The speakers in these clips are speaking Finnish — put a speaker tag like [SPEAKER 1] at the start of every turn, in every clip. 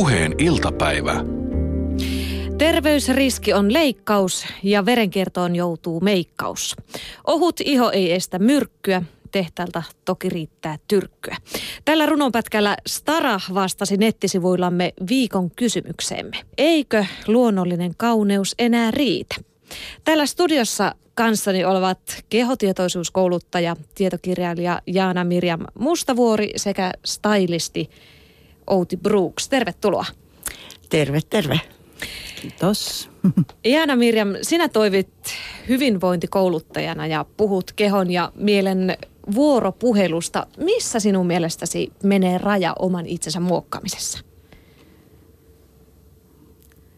[SPEAKER 1] Puheen iltapäivä.
[SPEAKER 2] Terveysriski on leikkaus ja verenkiertoon joutuu meikkaus. Ohut iho ei estä myrkkyä, tehtaalta toki riittää tyrkkyä. Tällä runonpätkällä Stara vastasi nettisivuillamme viikon kysymykseemme. Eikö luonnollinen kauneus enää riitä? Täällä studiossa kanssani olevat kehotietoisuuskouluttaja, tietokirjailija Jaana Mirjam Mustavuori sekä stylisti Outi Brooks. Tervetuloa.
[SPEAKER 3] Terve, terve.
[SPEAKER 4] Kiitos.
[SPEAKER 2] Jaana Mirjam, sinä toivit hyvinvointikouluttajana ja puhut kehon ja mielen vuoropuhelusta. Missä sinun mielestäsi menee raja oman itsensä muokkaamisessa?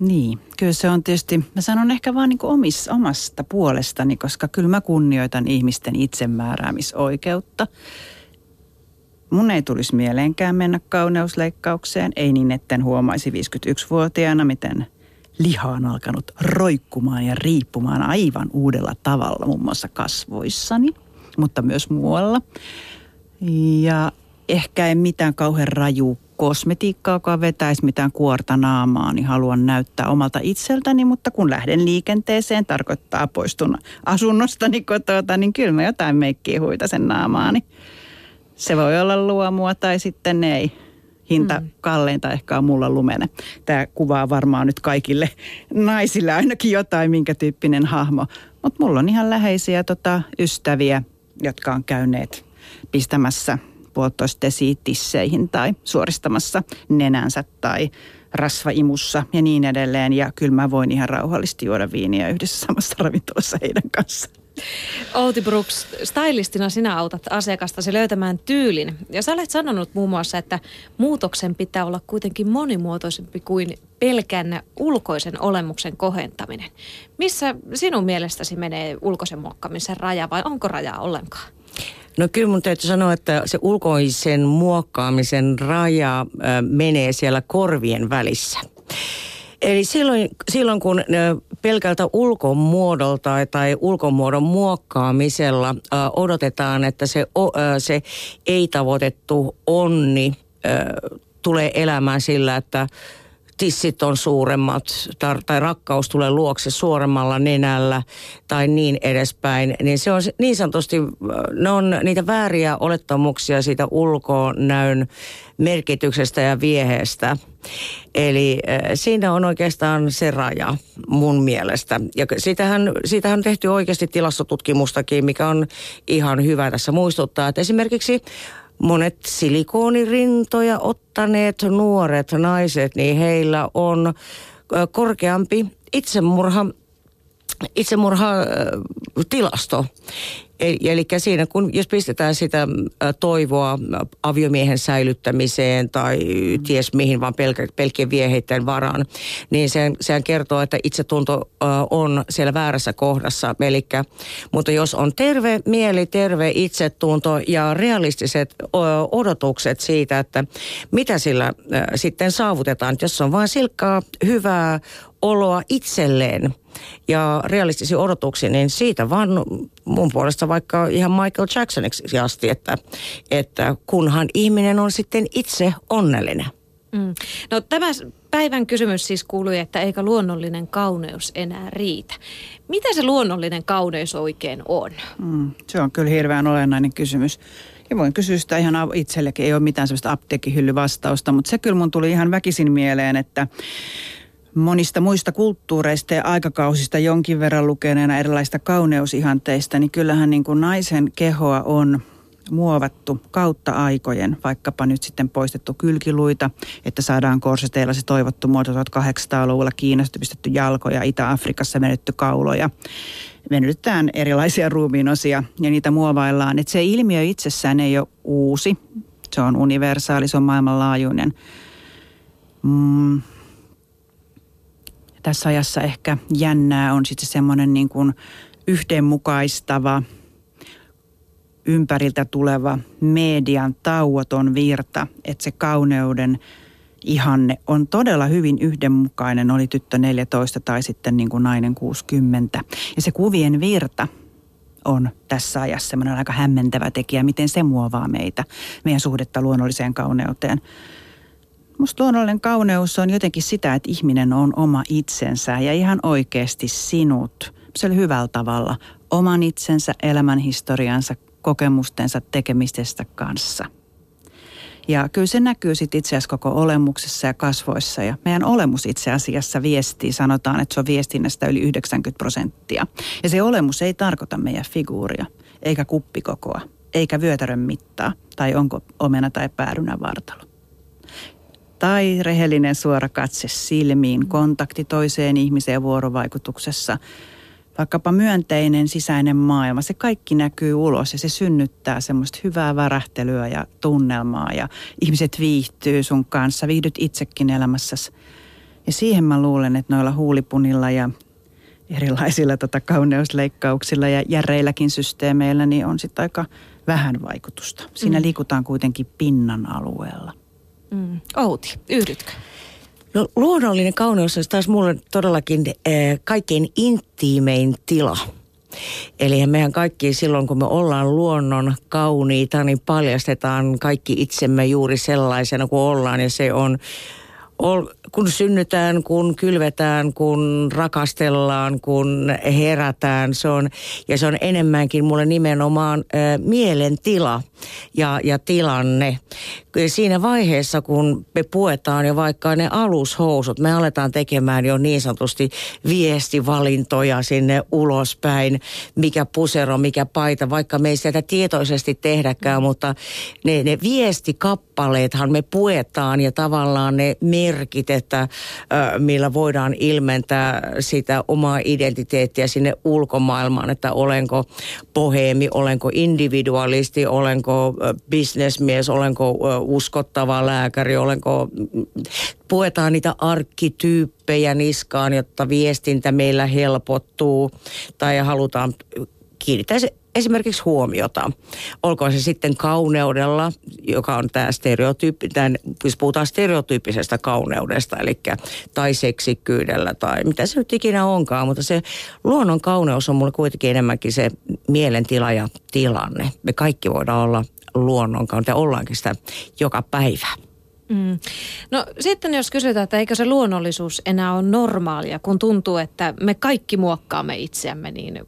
[SPEAKER 4] Niin, kyllä se on tietysti, mä sanon ehkä vaan niin omis, omasta puolestani, koska kyllä mä kunnioitan ihmisten itsemääräämisoikeutta. Mun ei tulisi mieleenkään mennä kauneusleikkaukseen, ei niin, etten huomaisi 51-vuotiaana, miten liha on alkanut roikkumaan ja riippumaan aivan uudella tavalla, muun muassa kasvoissani, mutta myös muualla. Ja ehkä en mitään kauhean raju kosmetiikkaa, joka vetäisi mitään kuorta naamaa, niin haluan näyttää omalta itseltäni, mutta kun lähden liikenteeseen, tarkoittaa poistun asunnostani kotota, niin kyllä mä jotain meikkiä huitasen naamaani. Se voi olla luomua tai sitten ei. Hinta mm. kalleinta ehkä on mulla lumene. Tämä kuvaa varmaan nyt kaikille naisille ainakin jotain, minkä tyyppinen hahmo. Mutta mulla on ihan läheisiä tota, ystäviä, jotka on käyneet pistämässä puolitoistesitisseihin tai suoristamassa nenänsä tai rasvaimussa ja niin edelleen. Ja kyllä mä voin ihan rauhallisesti juoda viiniä yhdessä samassa ravintolassa heidän kanssaan.
[SPEAKER 2] Outi Brooks, stylistina sinä autat asiakastasi löytämään tyylin. Ja sä olet sanonut muun muassa, että muutoksen pitää olla kuitenkin monimuotoisempi kuin pelkän ulkoisen olemuksen kohentaminen. Missä sinun mielestäsi menee ulkoisen muokkaamisen raja vai onko raja ollenkaan?
[SPEAKER 3] No kyllä mun täytyy sanoa, että se ulkoisen muokkaamisen raja menee siellä korvien välissä. Eli silloin, silloin kun pelkältä ulkomuodolta tai ulkomuodon muokkaamisella odotetaan, että se, se ei-tavoitettu onni tulee elämään sillä, että tissit on suuremmat tai, rakkaus tulee luokse suoremmalla nenällä tai niin edespäin, niin se on niin sanotusti, ne on niitä vääriä olettamuksia siitä ulkonäön merkityksestä ja vieheestä. Eli äh, siinä on oikeastaan se raja mun mielestä. Ja siitähän, siitähän on tehty oikeasti tilastotutkimustakin, mikä on ihan hyvä tässä muistuttaa, että esimerkiksi monet silikoonirintoja ottaneet nuoret naiset, niin heillä on korkeampi itsemurha itsemurha-tilasto. E, eli siinä kun, jos pistetään sitä toivoa aviomiehen säilyttämiseen tai ties mihin vaan pelkä, pelkkien vieheiden varaan, niin sen, sehän kertoo, että itsetunto on siellä väärässä kohdassa. Elikkä, mutta jos on terve mieli, terve itsetunto ja realistiset odotukset siitä, että mitä sillä sitten saavutetaan, jos on vain silkkaa hyvää oloa itselleen ja realistisia odotuksia, niin siitä vaan mun puolesta vaikka ihan Michael Jacksoniksi asti, että, että kunhan ihminen on sitten itse onnellinen.
[SPEAKER 2] Mm. No tämä päivän kysymys siis kuului, että eikä luonnollinen kauneus enää riitä. Mitä se luonnollinen kauneus oikein on?
[SPEAKER 4] Mm, se on kyllä hirveän olennainen kysymys. Ja voin kysyä sitä ihan itsellekin, ei ole mitään sellaista apteekkihyllyvastausta, mutta se kyllä mun tuli ihan väkisin mieleen, että monista muista kulttuureista ja aikakausista jonkin verran lukeneena erilaista kauneusihanteista, niin kyllähän niin kuin naisen kehoa on muovattu kautta aikojen, vaikkapa nyt sitten poistettu kylkiluita, että saadaan korseteilla se toivottu muoto 1800-luvulla Kiinasta pistetty jalkoja, Itä-Afrikassa menetty kauloja. Venytetään erilaisia ruumiinosia ja niitä muovaillaan. Että se ilmiö itsessään ei ole uusi, se on universaali, se on maailmanlaajuinen. Mm, tässä ajassa ehkä jännää on sitten semmoinen niin kuin yhdenmukaistava, ympäriltä tuleva median tauoton virta, että se kauneuden ihanne on todella hyvin yhdenmukainen, oli tyttö 14 tai sitten niin kuin nainen 60. Ja se kuvien virta on tässä ajassa semmoinen aika hämmentävä tekijä, miten se muovaa meitä, meidän suhdetta luonnolliseen kauneuteen. Musta luonnollinen kauneus on jotenkin sitä, että ihminen on oma itsensä ja ihan oikeasti sinut. Se oli hyvällä tavalla oman itsensä, elämänhistoriansa, kokemustensa tekemisestä kanssa. Ja kyllä se näkyy sitten itse asiassa koko olemuksessa ja kasvoissa. Ja meidän olemus itse asiassa viestii, sanotaan, että se on viestinnästä yli 90 prosenttia. Ja se olemus ei tarkoita meidän figuuria, eikä kuppikokoa, eikä vyötärön mittaa, tai onko omena tai päärynä vartalo tai rehellinen suora katse silmiin, kontakti toiseen ihmiseen vuorovaikutuksessa, vaikkapa myönteinen sisäinen maailma, se kaikki näkyy ulos ja se synnyttää semmoista hyvää värähtelyä ja tunnelmaa ja ihmiset viihtyy sun kanssa, viihdyt itsekin elämässäsi. Ja siihen mä luulen, että noilla huulipunilla ja erilaisilla tota kauneusleikkauksilla ja järeilläkin systeemeillä niin on sitten aika vähän vaikutusta. Siinä mm. liikutaan kuitenkin pinnan alueella.
[SPEAKER 2] Mm. Outi, yhdytkö?
[SPEAKER 3] No luonnollinen kauneus on taas mulle todellakin eh, kaikkein intiimein tila. Eli mehän kaikki silloin, kun me ollaan luonnon kauniita, niin paljastetaan kaikki itsemme juuri sellaisena kuin ollaan. Ja se on kun synnytään, kun kylvetään, kun rakastellaan, kun herätään. Se on, ja se on enemmänkin mulle nimenomaan ä, mielentila ja, ja tilanne. Siinä vaiheessa, kun me puetaan jo vaikka ne alushousut, me aletaan tekemään jo niin sanotusti viestivalintoja sinne ulospäin, mikä pusero, mikä paita, vaikka me ei sitä tietoisesti tehdäkään, mutta ne, ne viestikappaleethan me puetaan ja tavallaan ne merkit, että millä voidaan ilmentää sitä omaa identiteettiä sinne ulkomaailmaan, että olenko poheemi, olenko individualisti, olenko bisnesmies, olenko uskottava lääkäri, olenko puetaan niitä arkkityyppejä niskaan, jotta viestintä meillä helpottuu tai halutaan kiinnittää se esimerkiksi huomiota. Olkoon se sitten kauneudella, joka on tämä stereotyyppi, tämän, jos puhutaan stereotyyppisestä kauneudesta, eli tai seksikkyydellä tai mitä se nyt ikinä onkaan, mutta se luonnon kauneus on mulle kuitenkin enemmänkin se mielentila ja tilanne. Me kaikki voidaan olla luonnon kautta ja ollaankin sitä joka päivä.
[SPEAKER 2] Mm. No sitten jos kysytään, että eikö se luonnollisuus enää ole normaalia, kun tuntuu, että me kaikki muokkaamme itseämme niin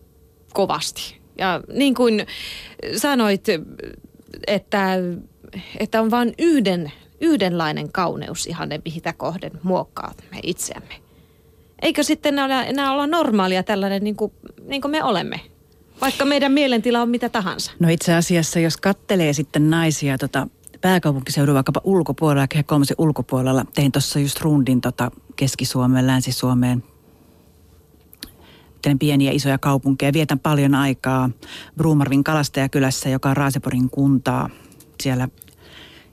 [SPEAKER 2] kovasti ja niin kuin sanoit, että, että on vain yhden, yhdenlainen kauneus ihan ne, mitä kohden muokkaamme itseämme. Eikö sitten ole, enää olla normaalia tällainen niin kuin, niin kuin me olemme? Vaikka meidän mielentila on mitä tahansa.
[SPEAKER 4] No itse asiassa, jos kattelee sitten naisia tota, pääkaupunkiseudun vaikkapa ulkopuolella, kehä kolmosen ulkopuolella, tein tuossa just rundin tota Keski-Suomeen, Länsi-Suomeen, käsittelen pieniä isoja kaupunkeja. Vietän paljon aikaa Bruumarvin kalastajakylässä, joka on Raaseporin kuntaa. Siellä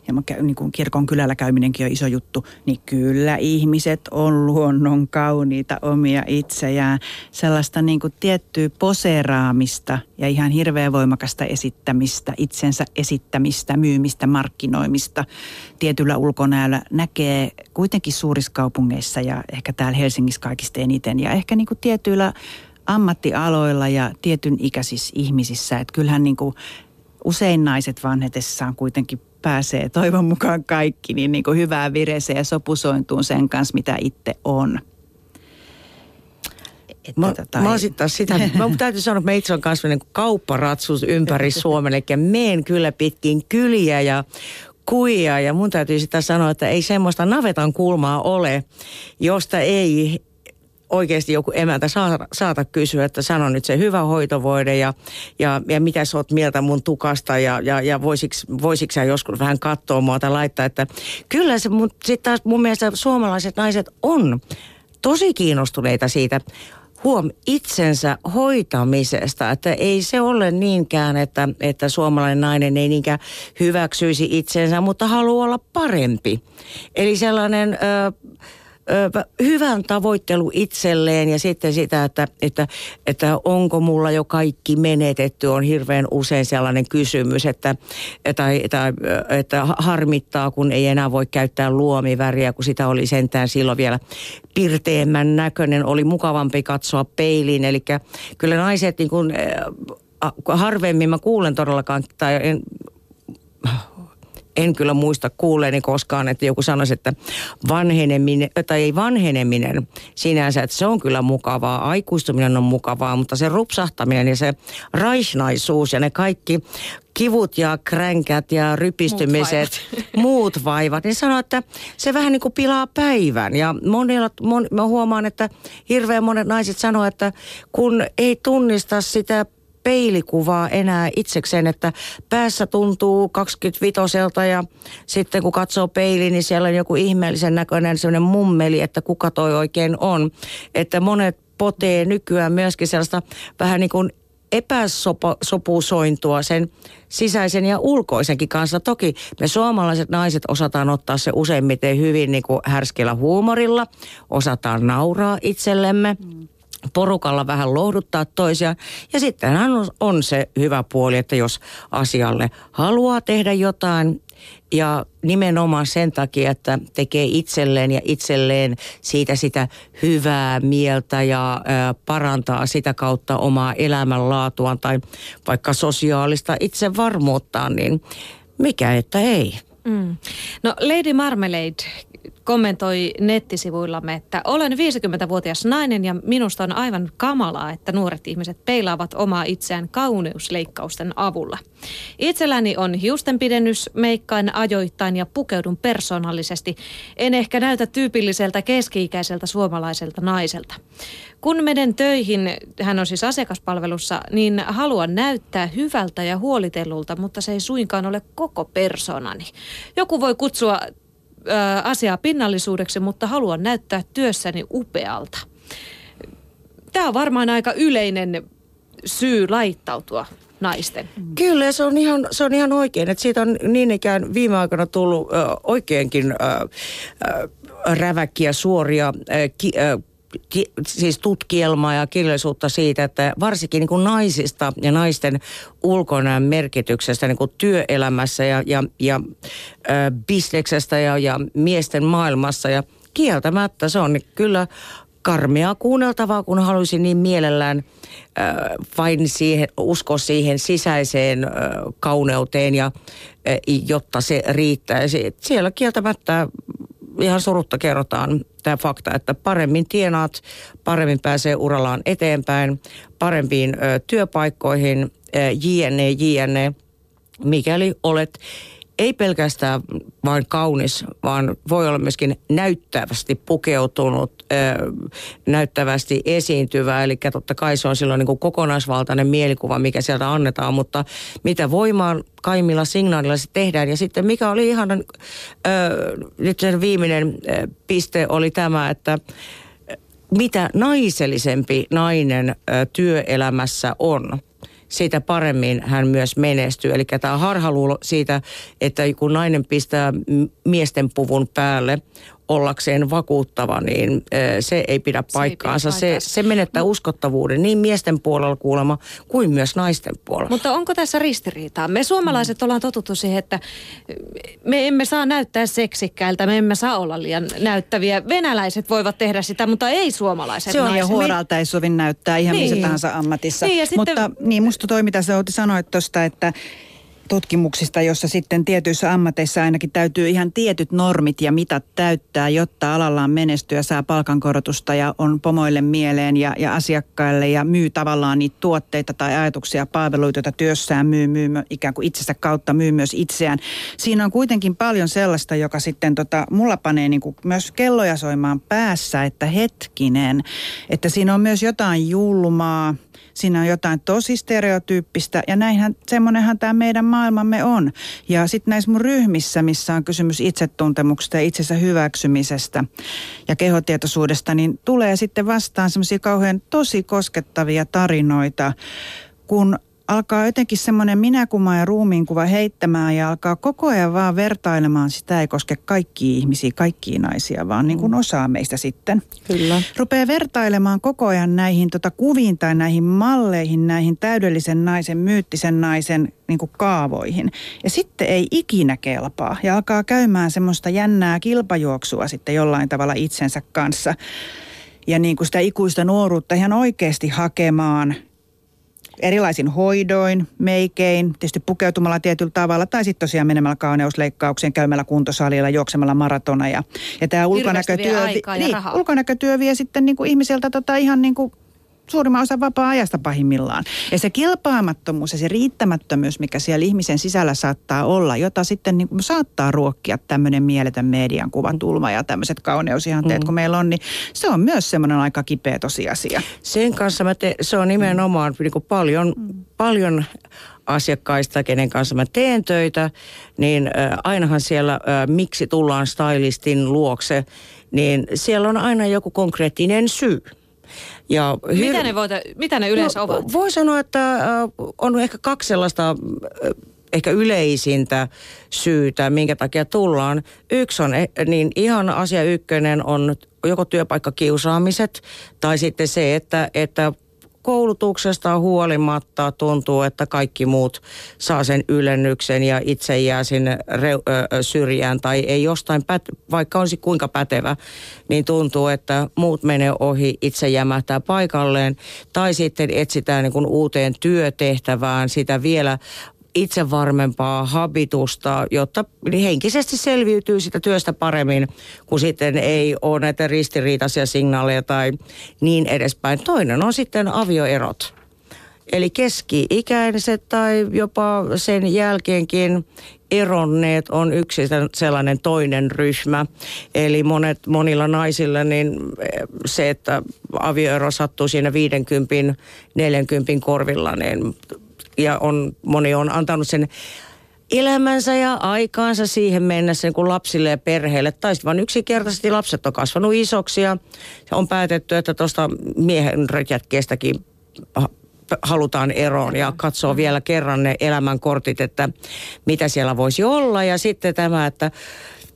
[SPEAKER 4] ja mä käyn, niin kuin kirkon kylällä käyminenkin on iso juttu, niin kyllä ihmiset on luonnon kauniita omia itsejään. Sellaista niin kuin tiettyä poseeraamista ja ihan hirveän voimakasta esittämistä, itsensä esittämistä, myymistä, markkinoimista tietyllä ulkonäöllä näkee kuitenkin suurissa kaupungeissa ja ehkä täällä Helsingissä kaikista eniten. Ja ehkä niin kuin tietyillä ammattialoilla ja tietyn ikäisissä ihmisissä. Että kyllähän niin kuin usein naiset vanhetessaan kuitenkin pääsee toivon mukaan kaikki niin, niin kuin hyvää vireeseen ja sopusointuun sen kanssa, mitä itse on.
[SPEAKER 3] Että mä, tota, mä sitä, sitä, mä täytyy sanoa, että mä itse olen kasvanut niin kaupparatsus ympäri Suomen, eli meen kyllä pitkin kyliä ja kuia ja mun täytyy sitä sanoa, että ei semmoista navetan kulmaa ole, josta ei oikeasti joku emäntä saata, saata kysyä, että sano nyt se hyvä hoitovoide ja, ja, ja mitä sä oot mieltä mun tukasta ja, ja, ja voisiks, sä joskus vähän katsoa mua tai laittaa, että kyllä se sitten taas mun mielestä suomalaiset naiset on tosi kiinnostuneita siitä huom itsensä hoitamisesta, että ei se ole niinkään, että, että suomalainen nainen ei niinkään hyväksyisi itsensä, mutta haluaa olla parempi. Eli sellainen... Ö, hyvän tavoittelu itselleen ja sitten sitä, että, että, että onko mulla jo kaikki menetetty, on hirveän usein sellainen kysymys, että, tai, tai, että harmittaa, kun ei enää voi käyttää luomiväriä, kun sitä oli sentään silloin vielä pirteemmän näköinen, oli mukavampi katsoa peiliin. Eli kyllä naiset niin kuin, harvemmin mä kuulen todellakaan, tai en, en kyllä muista kuulleeni koskaan, että joku sanoisi, että vanheneminen, tai ei vanheneminen sinänsä, että se on kyllä mukavaa, aikuistuminen on mukavaa, mutta se rupsahtaminen ja se raisnaisuus ja ne kaikki kivut ja kränkät ja rypistymiset, muut vaivat, muut vaivat niin sanoo, että se vähän niin kuin pilaa päivän. Ja monilla, mon, mä huomaan, että hirveän monet naiset sanoo, että kun ei tunnista sitä peilikuvaa enää itsekseen, että päässä tuntuu 25 ja sitten kun katsoo peiliin, niin siellä on joku ihmeellisen näköinen sellainen mummeli, että kuka toi oikein on. Että monet potee nykyään myöskin sellaista vähän niin kuin epäsopusointua sen sisäisen ja ulkoisenkin kanssa. Toki me suomalaiset naiset osataan ottaa se useimmiten hyvin niin kuin härskillä huumorilla, osataan nauraa itsellemme. Mm porukalla vähän lohduttaa toisia. Ja sittenhän on, on se hyvä puoli, että jos asialle haluaa tehdä jotain ja nimenomaan sen takia, että tekee itselleen ja itselleen siitä sitä hyvää mieltä ja ö, parantaa sitä kautta omaa elämänlaatuaan tai vaikka sosiaalista itsevarmuuttaan, niin mikä että ei. Mm.
[SPEAKER 2] No Lady Marmalade kommentoi nettisivuillamme, että olen 50-vuotias nainen ja minusta on aivan kamalaa, että nuoret ihmiset peilaavat omaa itseään kauneusleikkausten avulla. Itselläni on hiustenpidennys, meikkaan ajoittain ja pukeudun persoonallisesti. En ehkä näytä tyypilliseltä keski-ikäiseltä suomalaiselta naiselta. Kun menen töihin, hän on siis asiakaspalvelussa, niin haluan näyttää hyvältä ja huolitellulta, mutta se ei suinkaan ole koko persoonani. Joku voi kutsua asiaa pinnallisuudeksi, mutta haluan näyttää työssäni upealta. Tämä on varmaan aika yleinen syy laittautua naisten.
[SPEAKER 3] Kyllä, se on ihan, se on ihan oikein. Että siitä on niin ikään viime aikoina tullut ö, oikeinkin ö, ö, räväkkiä suoria ö, ki, ö, ki, siis tutkielmaa ja kirjallisuutta siitä, että varsinkin niin kuin naisista ja naisten ulkonäön merkityksestä niin kuin työelämässä ja, ja, ja ö, bisneksestä ja, ja miesten maailmassa ja kieltämättä se on kyllä karmea kuunneltavaa, kun haluaisin niin mielellään äh, vain siihen, usko siihen sisäiseen äh, kauneuteen, ja, äh, jotta se riittäisi. Siellä kieltämättä ihan surutta kerrotaan tämä fakta, että paremmin tienaat, paremmin pääsee urallaan eteenpäin, parempiin ö, työpaikkoihin, ö, jne, jne, mikäli olet ei pelkästään vain kaunis, vaan voi olla myöskin näyttävästi pukeutunut, näyttävästi esiintyvä. Eli totta kai se on silloin niin kuin kokonaisvaltainen mielikuva, mikä sieltä annetaan, mutta mitä voimaan kaimilla signaalilla se tehdään. Ja sitten mikä oli ihan, nyt sen viimeinen piste oli tämä, että mitä naisellisempi nainen työelämässä on – siitä paremmin hän myös menestyy. Eli tämä harhaluulo siitä, että kun nainen pistää miesten puvun päälle, ollakseen vakuuttava, niin se ei pidä paikkaansa. Se, se, se menettää uskottavuuden niin miesten puolella kuulema kuin myös naisten puolella.
[SPEAKER 2] Mutta onko tässä ristiriitaa? Me suomalaiset mm. ollaan totuttu siihen, että me emme saa näyttää seksikkäiltä, me emme saa olla liian näyttäviä. Venäläiset voivat tehdä sitä, mutta ei suomalaiset
[SPEAKER 4] Se on ja huoralta ei sovi näyttää ihan niin. missä tahansa ammatissa. Niin, sitten... Mutta niin, musta toi mitä sä sanoit tuosta, että tutkimuksista, jossa sitten tietyissä ammateissa ainakin täytyy ihan tietyt normit ja mitat täyttää, jotta alallaan menestyy ja saa palkankorotusta ja on pomoille mieleen ja, ja asiakkaille ja myy tavallaan niitä tuotteita tai ajatuksia ja palveluita, joita työssään myy, myy ikään kuin itsensä kautta, myy myös itseään. Siinä on kuitenkin paljon sellaista, joka sitten tota, mulla panee niin kuin myös kelloja soimaan päässä, että hetkinen, että siinä on myös jotain julmaa, siinä on jotain tosi stereotyyppistä ja näinhän, semmoinenhan tämä meidän maailmamme on. Ja sitten näissä mun ryhmissä, missä on kysymys itsetuntemuksesta ja itsensä hyväksymisestä ja kehotietoisuudesta, niin tulee sitten vastaan semmoisia kauhean tosi koskettavia tarinoita, kun alkaa jotenkin semmoinen minäkuva ja ruumiinkuva heittämään ja alkaa koko ajan vaan vertailemaan. Sitä ei koske kaikki ihmisiä, kaikkia naisia, vaan niin kuin mm. osaa meistä sitten.
[SPEAKER 3] Kyllä.
[SPEAKER 4] Rupeaa vertailemaan koko ajan näihin tota, kuviin tai näihin malleihin, näihin täydellisen naisen, myyttisen naisen niin kuin kaavoihin. Ja sitten ei ikinä kelpaa ja alkaa käymään semmoista jännää kilpajuoksua sitten jollain tavalla itsensä kanssa. Ja niin kuin sitä ikuista nuoruutta ihan oikeasti hakemaan – erilaisin hoidoin, meikein, tietysti pukeutumalla tietyllä tavalla tai sitten tosiaan menemällä kauneusleikkaukseen, käymällä kuntosalilla, juoksemalla maratona. Ja, ja tämä ulkonäkötyö, niin, ulkonäkötyö vie sitten niin kuin ihmiseltä tota ihan niin kuin suurimman osa vapaa-ajasta pahimmillaan. Ja se kilpaamattomuus ja se riittämättömyys, mikä siellä ihmisen sisällä saattaa olla, jota sitten niin kuin saattaa ruokkia tämmöinen mieletön median kuvatulma ja tämmöiset kauneusihanteet, mm. kun meillä on, niin se on myös semmoinen aika kipeä tosiasia.
[SPEAKER 3] Sen kanssa mä te, se on nimenomaan niin kuin paljon, mm. paljon asiakkaista, kenen kanssa mä teen töitä, niin äh, ainahan siellä, äh, miksi tullaan stylistin luokse, niin siellä on aina joku konkreettinen syy.
[SPEAKER 2] Ja hyr... mitä, ne voita, mitä ne yleensä no, ovat?
[SPEAKER 3] Voi sanoa, että on ehkä kaksi sellaista ehkä yleisintä syytä, minkä takia tullaan. Yksi on, eh, niin ihan asia ykkönen on joko työpaikkakiusaamiset tai sitten se, että, että koulutuksesta huolimatta tuntuu, että kaikki muut saa sen ylennyksen ja itse jää sinne re- syrjään tai ei jostain, pät- vaikka olisi kuinka pätevä, niin tuntuu, että muut menee ohi, itse jämähtää paikalleen. Tai sitten etsitään niin kuin uuteen työtehtävään sitä vielä itse varmempaa habitusta, jotta henkisesti selviytyy sitä työstä paremmin, kun sitten ei ole näitä ristiriitaisia signaaleja tai niin edespäin. Toinen on sitten avioerot. Eli keski-ikäiset tai jopa sen jälkeenkin eronneet on yksi sellainen toinen ryhmä. Eli monet, monilla naisilla niin se, että avioero sattuu siinä 50, 40 korvilla, niin ja on, moni on antanut sen elämänsä ja aikaansa siihen mennessä niin kuin lapsille ja perheille. Tai sitten vaan yksinkertaisesti lapset on kasvanut isoksi ja on päätetty, että tuosta miehen rötjätkeestäkin halutaan eroon ja katsoo vielä kerran ne elämänkortit, että mitä siellä voisi olla. Ja sitten tämä, että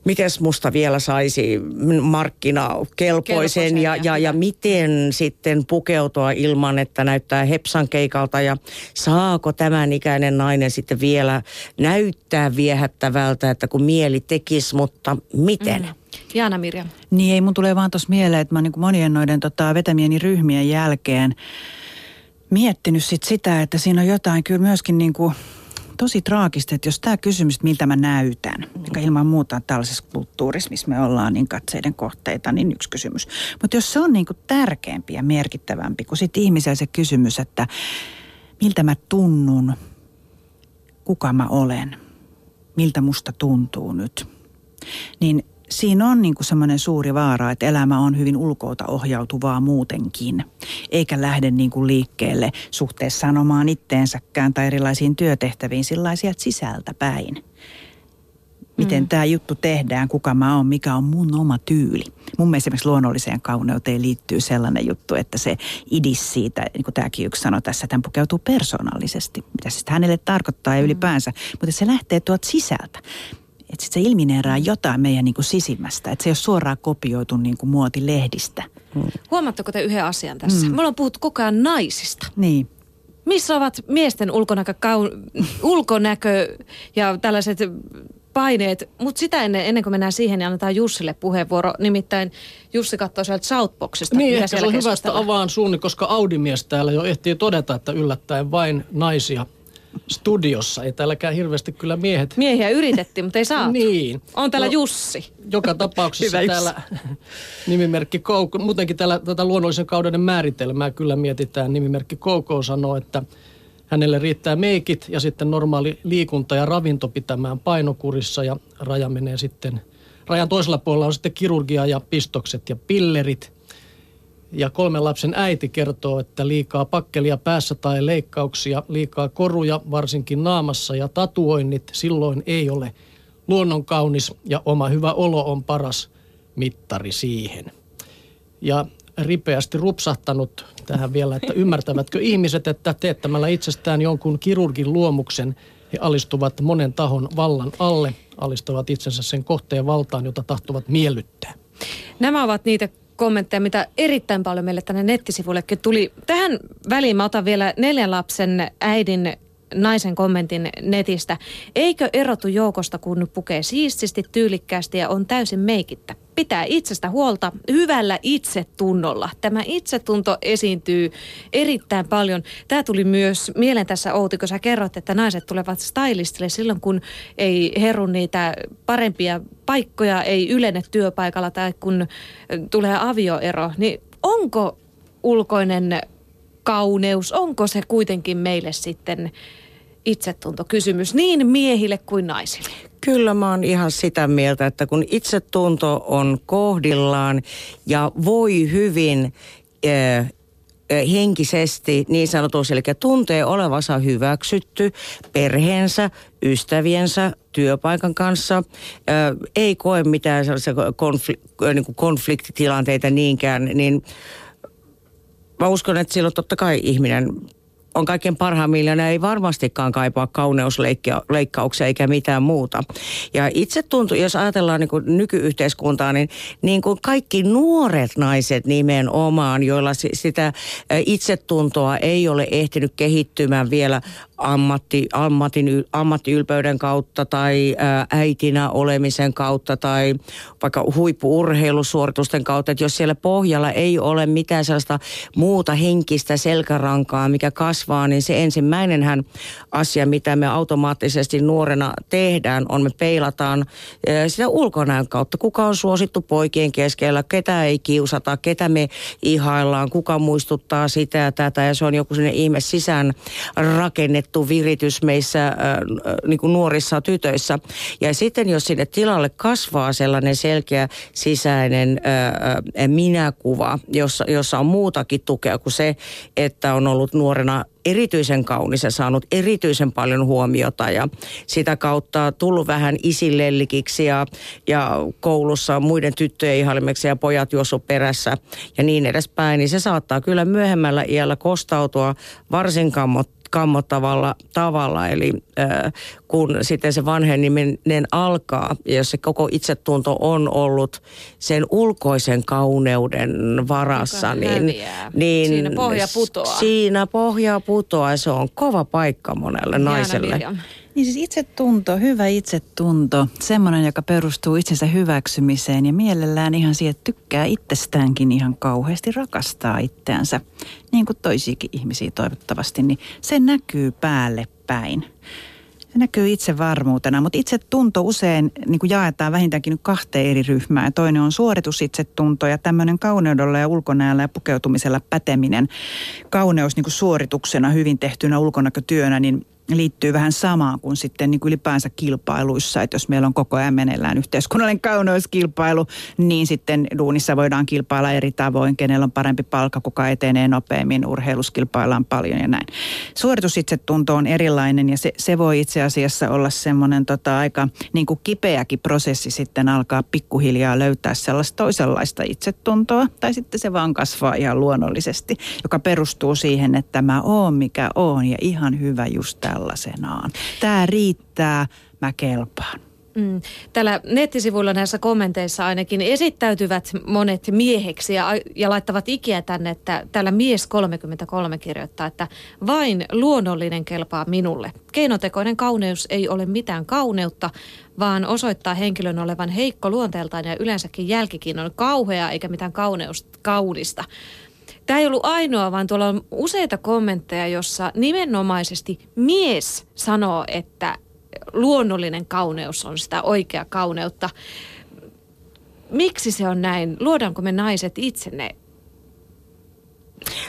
[SPEAKER 3] miten musta vielä saisi markkinakelpoisen ja, ja, ja miten sitten pukeutua ilman, että näyttää hepsan keikalta ja saako tämän ikäinen nainen sitten vielä näyttää viehättävältä, että kun mieli tekisi, mutta miten? Mm.
[SPEAKER 2] Jaana Mirjam.
[SPEAKER 4] Niin ei mun tulee vaan tuossa mieleen, että mä niin monien noiden tota, vetämieni ryhmien jälkeen miettinyt sit sitä, että siinä on jotain kyllä myöskin niin kuin tosi traagista, että jos tämä kysymys, miltä mä näytän, mikä ilman muuta on tällaisessa kulttuurissa, missä me ollaan niin katseiden kohteita, niin yksi kysymys. Mutta jos se on niin kuin tärkeämpi ja merkittävämpi kuin sitten ihmisellä se kysymys, että miltä mä tunnun, kuka mä olen, miltä musta tuntuu nyt, niin siinä on niin kuin semmoinen suuri vaara, että elämä on hyvin ulkoota ohjautuvaa muutenkin, eikä lähde niin kuin liikkeelle suhteessa sanomaan itteensäkään tai erilaisiin työtehtäviin sellaisia sisältä päin. Miten mm. tämä juttu tehdään, kuka mä oon, mikä on mun oma tyyli. Mun mielestä esimerkiksi luonnolliseen kauneuteen liittyy sellainen juttu, että se idis siitä, niin kuin tämäkin yksi sanoi tässä, tämän pukeutuu persoonallisesti. Mitä se hänelle tarkoittaa ja mm. ylipäänsä, mutta se lähtee tuolta sisältä että sitten se ilmineeraa jotain meidän niin kuin sisimmästä. Että se ei ole suoraan kopioitu niin kuin muotilehdistä.
[SPEAKER 2] Hmm. Huomaatteko te yhden asian tässä? Hmm. Me ollaan puhuttu koko ajan naisista.
[SPEAKER 4] Niin.
[SPEAKER 2] Missä ovat miesten ulkonäkö, kaun, ulkonäkö ja tällaiset paineet, mutta sitä ennen, ennen kuin mennään siihen, niin annetaan Jussille puheenvuoro. Nimittäin Jussi katsoo sieltä Southboxista.
[SPEAKER 1] Niin, ehkä se on hyvä, että avaan suunni, koska Audi-mies täällä jo ehtii todeta, että yllättäen vain naisia studiossa. Ei täälläkään hirveästi kyllä miehet...
[SPEAKER 2] Miehiä yritettiin, mutta ei saa.
[SPEAKER 1] niin.
[SPEAKER 2] On täällä no, Jussi.
[SPEAKER 1] Joka tapauksessa täällä nimimerkki Kouko, muutenkin täällä tätä luonnollisen kauden määritelmää kyllä mietitään. Nimimerkki Kouko sanoo, että hänelle riittää meikit ja sitten normaali liikunta ja ravinto pitämään painokurissa ja raja menee sitten... Rajan toisella puolella on sitten kirurgia ja pistokset ja pillerit – ja kolmen lapsen äiti kertoo, että liikaa pakkelia päässä tai leikkauksia, liikaa koruja, varsinkin naamassa ja tatuoinnit, silloin ei ole luonnonkaunis ja oma hyvä olo on paras mittari siihen. Ja ripeästi rupsahtanut tähän vielä, että ymmärtävätkö ihmiset, että teettämällä itsestään jonkun kirurgin luomuksen he alistuvat monen tahon vallan alle, alistavat itsensä sen kohteen valtaan, jota tahtovat miellyttää.
[SPEAKER 2] Nämä ovat niitä kommentteja, mitä erittäin paljon meille tänne nettisivullekin tuli. Tähän väliin mä otan vielä neljän lapsen äidin naisen kommentin netistä. Eikö erotu joukosta, kun pukee siististi, tyylikkäästi ja on täysin meikittä? pitää itsestä huolta hyvällä itsetunnolla. Tämä itsetunto esiintyy erittäin paljon. Tämä tuli myös mieleen tässä Outi, kun sä kerrot, että naiset tulevat stylistille silloin, kun ei herru niitä parempia paikkoja, ei ylene työpaikalla tai kun tulee avioero. Niin onko ulkoinen kauneus, onko se kuitenkin meille sitten itsetuntokysymys niin miehille kuin naisille?
[SPEAKER 3] Kyllä mä oon ihan sitä mieltä, että kun itsetunto on kohdillaan ja voi hyvin äh, henkisesti niin sanotusti, eli tuntee olevansa hyväksytty perheensä, ystäviensä, työpaikan kanssa, ei koe mitään sellaisia niin konfliktitilanteita niinkään, niin mä uskon, että silloin totta kai ihminen on kaikkein parhaimmillaan ei varmastikaan kaipaa kauneusleikkauksia eikä mitään muuta. Ja itse tuntuu, jos ajatellaan niin nykyyhteiskuntaa, niin, niin kuin kaikki nuoret naiset nimenomaan, joilla sitä itsetuntoa ei ole ehtinyt kehittymään vielä ammatti, ammatin, ammattiylpeyden kautta tai äitinä olemisen kautta tai vaikka huippuurheilusuoritusten kautta, että jos siellä pohjalla ei ole mitään sellaista muuta henkistä selkärankaa, mikä kasvaa, niin se ensimmäinenhän asia, mitä me automaattisesti nuorena tehdään, on me peilataan ää, sitä ulkonäön kautta. Kuka on suosittu poikien keskellä, ketä ei kiusata, ketä me ihaillaan, kuka muistuttaa sitä ja tätä ja se on joku sinne ihme sisään rakenne annettu viritys meissä äh, niin kuin nuorissa tytöissä. Ja sitten jos sinne tilalle kasvaa sellainen selkeä sisäinen minäkuva, jossa, jossa on muutakin tukea kuin se, että on ollut nuorena erityisen kaunis ja saanut erityisen paljon huomiota ja sitä kautta tullut vähän isilellikiksi ja, ja koulussa muiden tyttöjen ihailemeksi ja pojat juosu perässä ja niin edespäin, niin se saattaa kyllä myöhemmällä iällä kostautua varsin kammot, kammottavalla tavalla. Eli äh, kun sitten se vanheneminen alkaa, ja jos se koko itsetunto on ollut sen ulkoisen kauneuden varassa, niin,
[SPEAKER 2] niin siinä pohja putoaa.
[SPEAKER 3] Siinä pohja putoaa. Se on kova paikka monelle naiselle.
[SPEAKER 4] Niin siis itsetunto, hyvä itsetunto, semmoinen, joka perustuu itsensä hyväksymiseen ja mielellään ihan siihen, että tykkää itsestäänkin ihan kauheasti, rakastaa itseänsä, niin kuin toisiakin ihmisiä toivottavasti, niin se näkyy päälle päin. Se näkyy itsevarmuutena, mutta itsetunto usein niin kuin jaetaan vähintäänkin nyt kahteen eri ryhmään. Toinen on suoritusitsetunto ja tämmöinen kauneudella ja ulkonäöllä ja pukeutumisella päteminen. Kauneus niin kuin suorituksena, hyvin tehtynä ulkonäkötyönä, niin liittyy vähän samaan kuin sitten niin kuin ylipäänsä kilpailuissa. Että jos meillä on koko ajan meneillään yhteiskunnallinen kauneuskilpailu, niin sitten duunissa voidaan kilpailla eri tavoin, kenellä on parempi palkka, kuka etenee nopeammin, urheiluskilpaillaan paljon ja näin. Suoritusitsetunto on erilainen ja se, se voi itse asiassa olla semmoinen tota, aika niin kuin kipeäkin prosessi sitten alkaa pikkuhiljaa löytää sellaista toisenlaista itsetuntoa. Tai sitten se vaan kasvaa ihan luonnollisesti, joka perustuu siihen, että mä oon mikä oon ja ihan hyvä just tällaisenaan. Tämä riittää, mä kelpaan.
[SPEAKER 2] Mm. Täällä nettisivuilla näissä kommenteissa ainakin esittäytyvät monet mieheksi ja, ja laittavat ikiä tänne, että täällä mies 33 kirjoittaa, että vain luonnollinen kelpaa minulle. Keinotekoinen kauneus ei ole mitään kauneutta, vaan osoittaa henkilön olevan heikko luonteeltaan ja yleensäkin jälkikin on kauhea eikä mitään kauneus, kaunista. Tämä ei ollut ainoa, vaan tuolla on useita kommentteja, jossa nimenomaisesti mies sanoo, että luonnollinen kauneus on sitä oikea kauneutta. Miksi se on näin? Luodaanko me naiset itse ne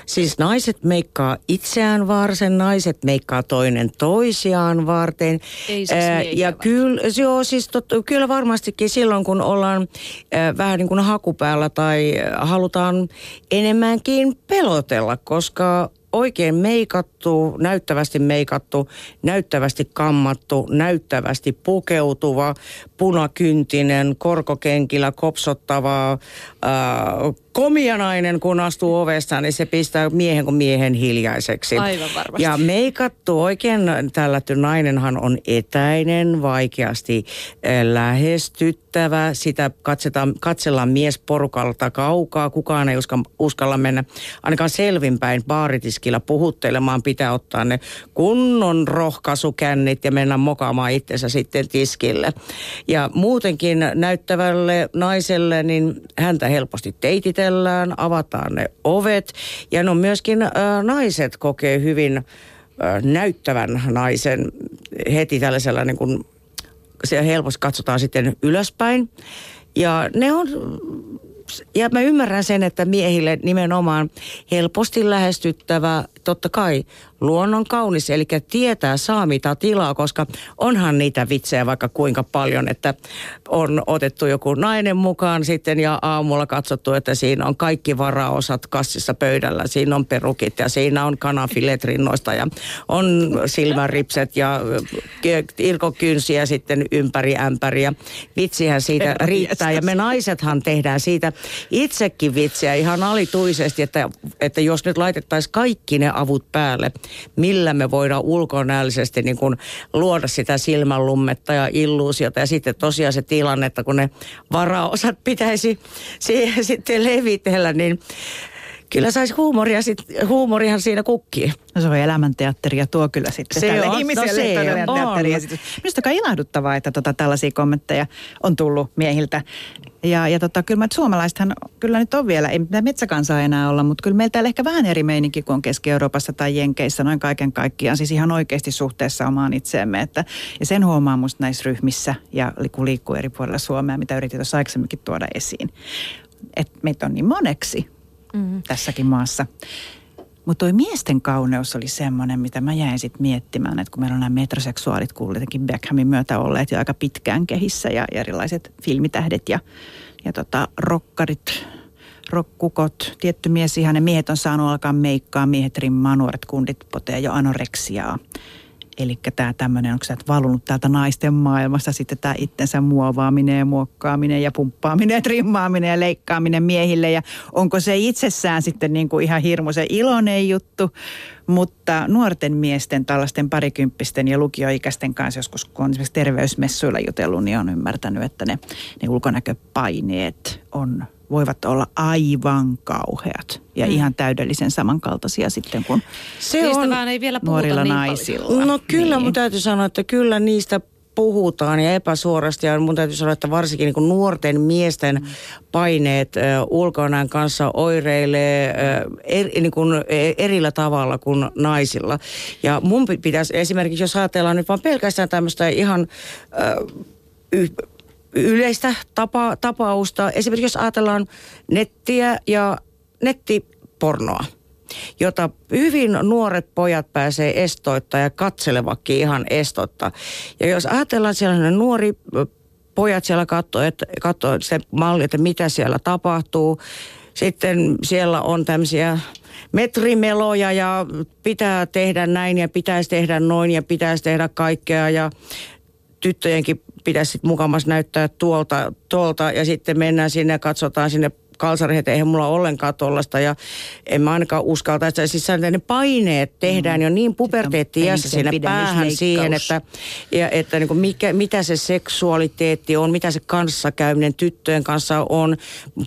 [SPEAKER 3] Siis naiset meikkaa itseään varten, naiset meikkaa toinen toisiaan varten.
[SPEAKER 2] Ei siis Ää,
[SPEAKER 3] ja kyllä, joo, siis tot, kyllä varmastikin silloin, kun ollaan ää, vähän niin kuin hakupäällä tai halutaan enemmänkin pelotella, koska oikein meikattu, näyttävästi meikattu, näyttävästi kammattu, näyttävästi pukeutuva, punakyntinen, korkokenkillä kopsottava, ää, komia nainen, kun astuu ovesta, niin se pistää miehen kuin miehen hiljaiseksi.
[SPEAKER 2] Aivan varmasti.
[SPEAKER 3] Ja meikattu oikein tällätty nainenhan on etäinen, vaikeasti lähestyttävä. Sitä katsetaan, katsellaan miesporukalta kaukaa. Kukaan ei uskalla mennä ainakaan selvinpäin baaritis tiskillä puhuttelemaan, pitää ottaa ne kunnon rohkaisukännit ja mennä mokaamaan itsensä sitten tiskille. Ja muutenkin näyttävälle naiselle, niin häntä helposti teititellään, avataan ne ovet ja no myöskin äh, naiset kokee hyvin äh, näyttävän naisen heti tällaisella niin kuin, se helposti katsotaan sitten ylöspäin. Ja ne on ja mä ymmärrän sen, että miehille nimenomaan helposti lähestyttävä, totta kai luonnon kaunis, eli tietää saa mitä tilaa, koska onhan niitä vitsejä vaikka kuinka paljon, että on otettu joku nainen mukaan sitten ja aamulla katsottu, että siinä on kaikki varaosat kassissa pöydällä. Siinä on perukit ja siinä on kanafilet rinnoista ja on silmäripset ja irkokynsiä sitten ympäri ämpäriä. Vitsihän siitä riittää ja me naisethan tehdään siitä itsekin vitsiä ihan alituisesti, että, että jos nyt laitettaisiin kaikki ne avut päälle, millä me voidaan ulkonäöllisesti niin kuin luoda sitä silmänlummetta ja illuusiota. Ja sitten tosiaan se tilanne, että kun ne varaosat pitäisi siihen sitten levitellä, niin kyllä saisi huumoria, sit, huumorihan siinä kukkii.
[SPEAKER 4] No se on elämänteatteri ja tuo kyllä sitten
[SPEAKER 3] se
[SPEAKER 4] tälle
[SPEAKER 3] on,
[SPEAKER 4] ihmiselle
[SPEAKER 3] no se on.
[SPEAKER 4] teatteriesitys. Minusta on ilahduttavaa, että tota, tällaisia kommentteja on tullut miehiltä. Ja, ja tota, kyllä mä, suomalaisethan kyllä nyt on vielä, ei mitään metsäkansaa enää olla, mutta kyllä meillä täällä ehkä vähän eri meininki kuin on Keski-Euroopassa tai Jenkeissä noin kaiken kaikkiaan. Siis ihan oikeasti suhteessa omaan itseemme. Että, ja sen huomaa musta näissä ryhmissä ja kun liikkuu eri puolilla Suomea, mitä yritin tuossa aikaisemminkin tuoda esiin. Että meitä on niin moneksi mm. tässäkin maassa. Mutta toi miesten kauneus oli semmoinen, mitä mä jäin sitten miettimään, että kun meillä on nämä metroseksuaalit kuitenkin Beckhamin myötä olleet jo aika pitkään kehissä ja erilaiset filmitähdet ja, ja tota, rokkarit, rokkukot, tietty mies ihan, ne miehet on saanut alkaa meikkaa, miehet rimmaa, nuoret kundit potee jo anoreksiaa. Eli tämä tämmöinen, onko sä valunut täältä naisten maailmasta sitten tämä itsensä muovaaminen ja muokkaaminen ja pumppaaminen ja trimmaaminen ja leikkaaminen miehille. Ja onko se itsessään sitten niin kuin ihan hirmuisen iloinen juttu, mutta nuorten miesten, tällaisten parikymppisten ja lukioikäisten kanssa joskus, kun on esimerkiksi terveysmessuilla jutellut, niin on ymmärtänyt, että ne, ne ulkonäköpaineet on voivat olla aivan kauheat ja mm. ihan täydellisen samankaltaisia sitten kuin
[SPEAKER 2] se Niistä on, vaan ei vielä puhuta
[SPEAKER 4] nuorilla
[SPEAKER 2] niin
[SPEAKER 4] naisilla.
[SPEAKER 3] No kyllä, niin. mun täytyy sanoa, että kyllä niistä puhutaan ja epäsuorasti ja mun täytyy sanoa, että varsinkin niin kuin nuorten miesten mm. paineet äh, ulkonäön kanssa oireilee äh, er, niin kuin erillä tavalla kuin naisilla. Ja mun pitäisi esimerkiksi, jos ajatellaan nyt vaan pelkästään tämmöistä ihan äh, yh, yleistä tapa, tapausta. Esimerkiksi jos ajatellaan nettiä ja nettipornoa, jota hyvin nuoret pojat pääsee estoittaa ja katselevakin ihan estotta. Ja jos ajatellaan sellainen nuori pojat siellä katsoo, että, katsoo se malli, että mitä siellä tapahtuu. Sitten siellä on tämmöisiä metrimeloja ja pitää tehdä näin ja pitäisi tehdä noin ja pitäisi tehdä kaikkea ja tyttöjenkin pitäisi sitten mukamas näyttää tuolta, tuolta ja sitten mennään sinne ja katsotaan sinne kalsari, että eihän mulla ollenkaan tollasta ja en mä ainakaan uskalta. Että siis ne paineet tehdään mm. jo niin puberteetti-iässä sinne päähän siihen, että, ja, että niin kuin mikä, mitä se seksuaaliteetti on, mitä se kanssakäyminen tyttöjen kanssa on.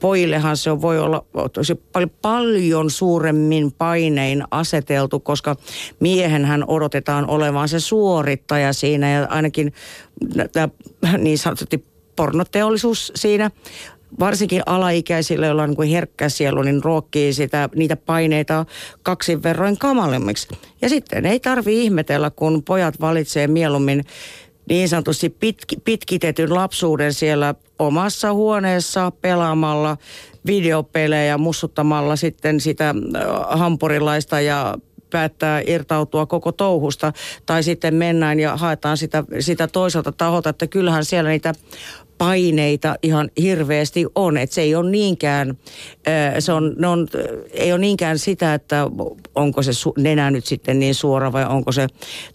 [SPEAKER 3] Pojillehan se on, voi olla se paljon, paljon suuremmin painein aseteltu, koska miehenhän odotetaan olevan se suorittaja siinä ja ainakin tämä niin sanotusti pornoteollisuus siinä varsinkin alaikäisille, joilla on niin herkkä sielu, niin ruokkii sitä, niitä paineita kaksin verroin kamalemmiksi. Ja sitten ei tarvi ihmetellä, kun pojat valitsee mieluummin niin sanotusti pitki, pitkitetyn lapsuuden siellä omassa huoneessa pelaamalla videopelejä, mussuttamalla sitten sitä äh, hampurilaista ja päättää irtautua koko touhusta. Tai sitten mennään ja haetaan sitä, sitä toiselta taholta, että kyllähän siellä niitä paineita ihan hirveästi on. Että se ei ole niinkään, se on, ne on, ei ole niinkään sitä, että onko se nenä nyt sitten niin suora vai onko se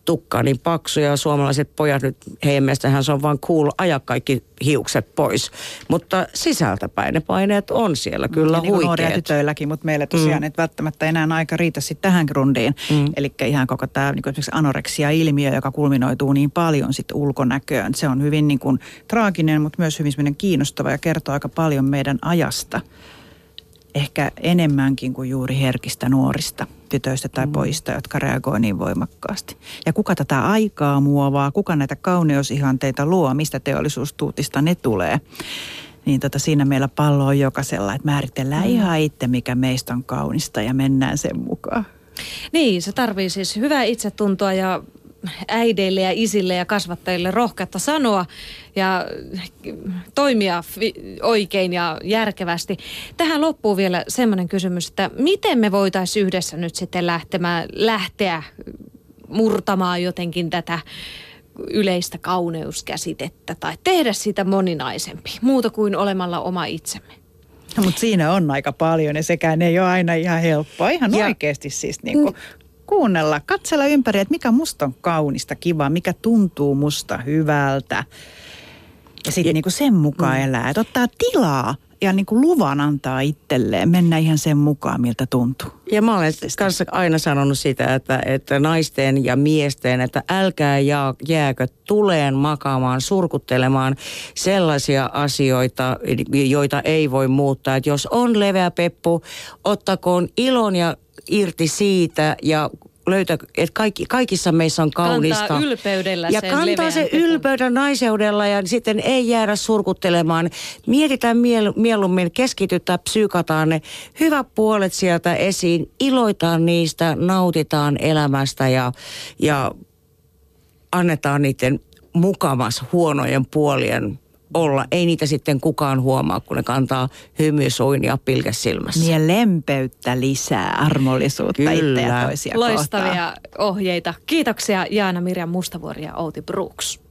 [SPEAKER 3] tukka niin paksu. Ja suomalaiset pojat nyt, heidän mielestähän se on vaan cool ajaa kaikki hiukset pois. Mutta sisältäpäin ne paineet on siellä kyllä niin huikeat.
[SPEAKER 4] Nuoria tytöilläkin, mutta meillä tosiaan mm. et välttämättä enää aika riitä sitten tähän grundiin. Mm. Eli ihan koko tämä niin esimerkiksi anoreksia-ilmiö, joka kulminoituu niin paljon sitten ulkonäköön. Se on hyvin niin kuin, traaginen, mutta myös hyvin kiinnostava ja kertoo aika paljon meidän ajasta. Ehkä enemmänkin kuin juuri herkistä nuorista. tytöistä tai mm. pojista, jotka reagoi niin voimakkaasti. Ja kuka tätä aikaa muovaa, kuka näitä kauneusihanteita luo, mistä teollisuustuutista ne tulee. Niin tota, siinä meillä pallo on jokaisella, että määritellään mm. ihan itse, mikä meistä on kaunista ja mennään sen mukaan.
[SPEAKER 2] Niin, se tarvii siis hyvää itsetuntoa ja äideille ja isille ja kasvattajille rohkeutta sanoa ja toimia oikein ja järkevästi. Tähän loppuu vielä semmoinen kysymys, että miten me voitaisiin yhdessä nyt sitten lähtemään, lähteä murtamaan jotenkin tätä yleistä kauneuskäsitettä tai tehdä sitä moninaisempi, muuta kuin olemalla oma itsemme.
[SPEAKER 4] No, mutta siinä on aika paljon ja sekään ei ole aina ihan helppoa. Ihan ja, oikeasti siis niin kuin kuunnella, katsella ympäri, että mikä musta on kaunista, kivaa, mikä tuntuu musta hyvältä. Ja sitten niin sen mukaan mm. elää, että ottaa tilaa ja niin kuin luvan antaa itselleen mennä ihan sen mukaan, miltä tuntuu.
[SPEAKER 3] Ja mä olen kanssa aina sanonut sitä, että, että naisten ja miesten, että älkää jääkö tuleen makaamaan, surkuttelemaan sellaisia asioita, joita ei voi muuttaa. Että jos on leveä peppu, ottakoon ilon ja irti siitä ja löytää, että kaikki, kaikissa meissä on kaunista.
[SPEAKER 2] Kantaa ylpeydellä
[SPEAKER 3] Ja
[SPEAKER 2] sen
[SPEAKER 3] kantaa se ylpeyden naiseudella ja sitten ei jäädä surkuttelemaan. Mietitään miel, mieluummin, keskitytään, psyykataan ne hyvät puolet sieltä esiin, iloitaan niistä, nautitaan elämästä ja, ja annetaan niiden mukamas huonojen puolien olla. Ei niitä sitten kukaan huomaa, kun ne kantaa hymysuin ja pilkäs silmässä.
[SPEAKER 4] Niin ja lempeyttä lisää, armollisuutta Kyllä. itseä toisia
[SPEAKER 2] Loistavia kohtaan. ohjeita. Kiitoksia Jaana Mirja Mustavuori ja Outi Brooks.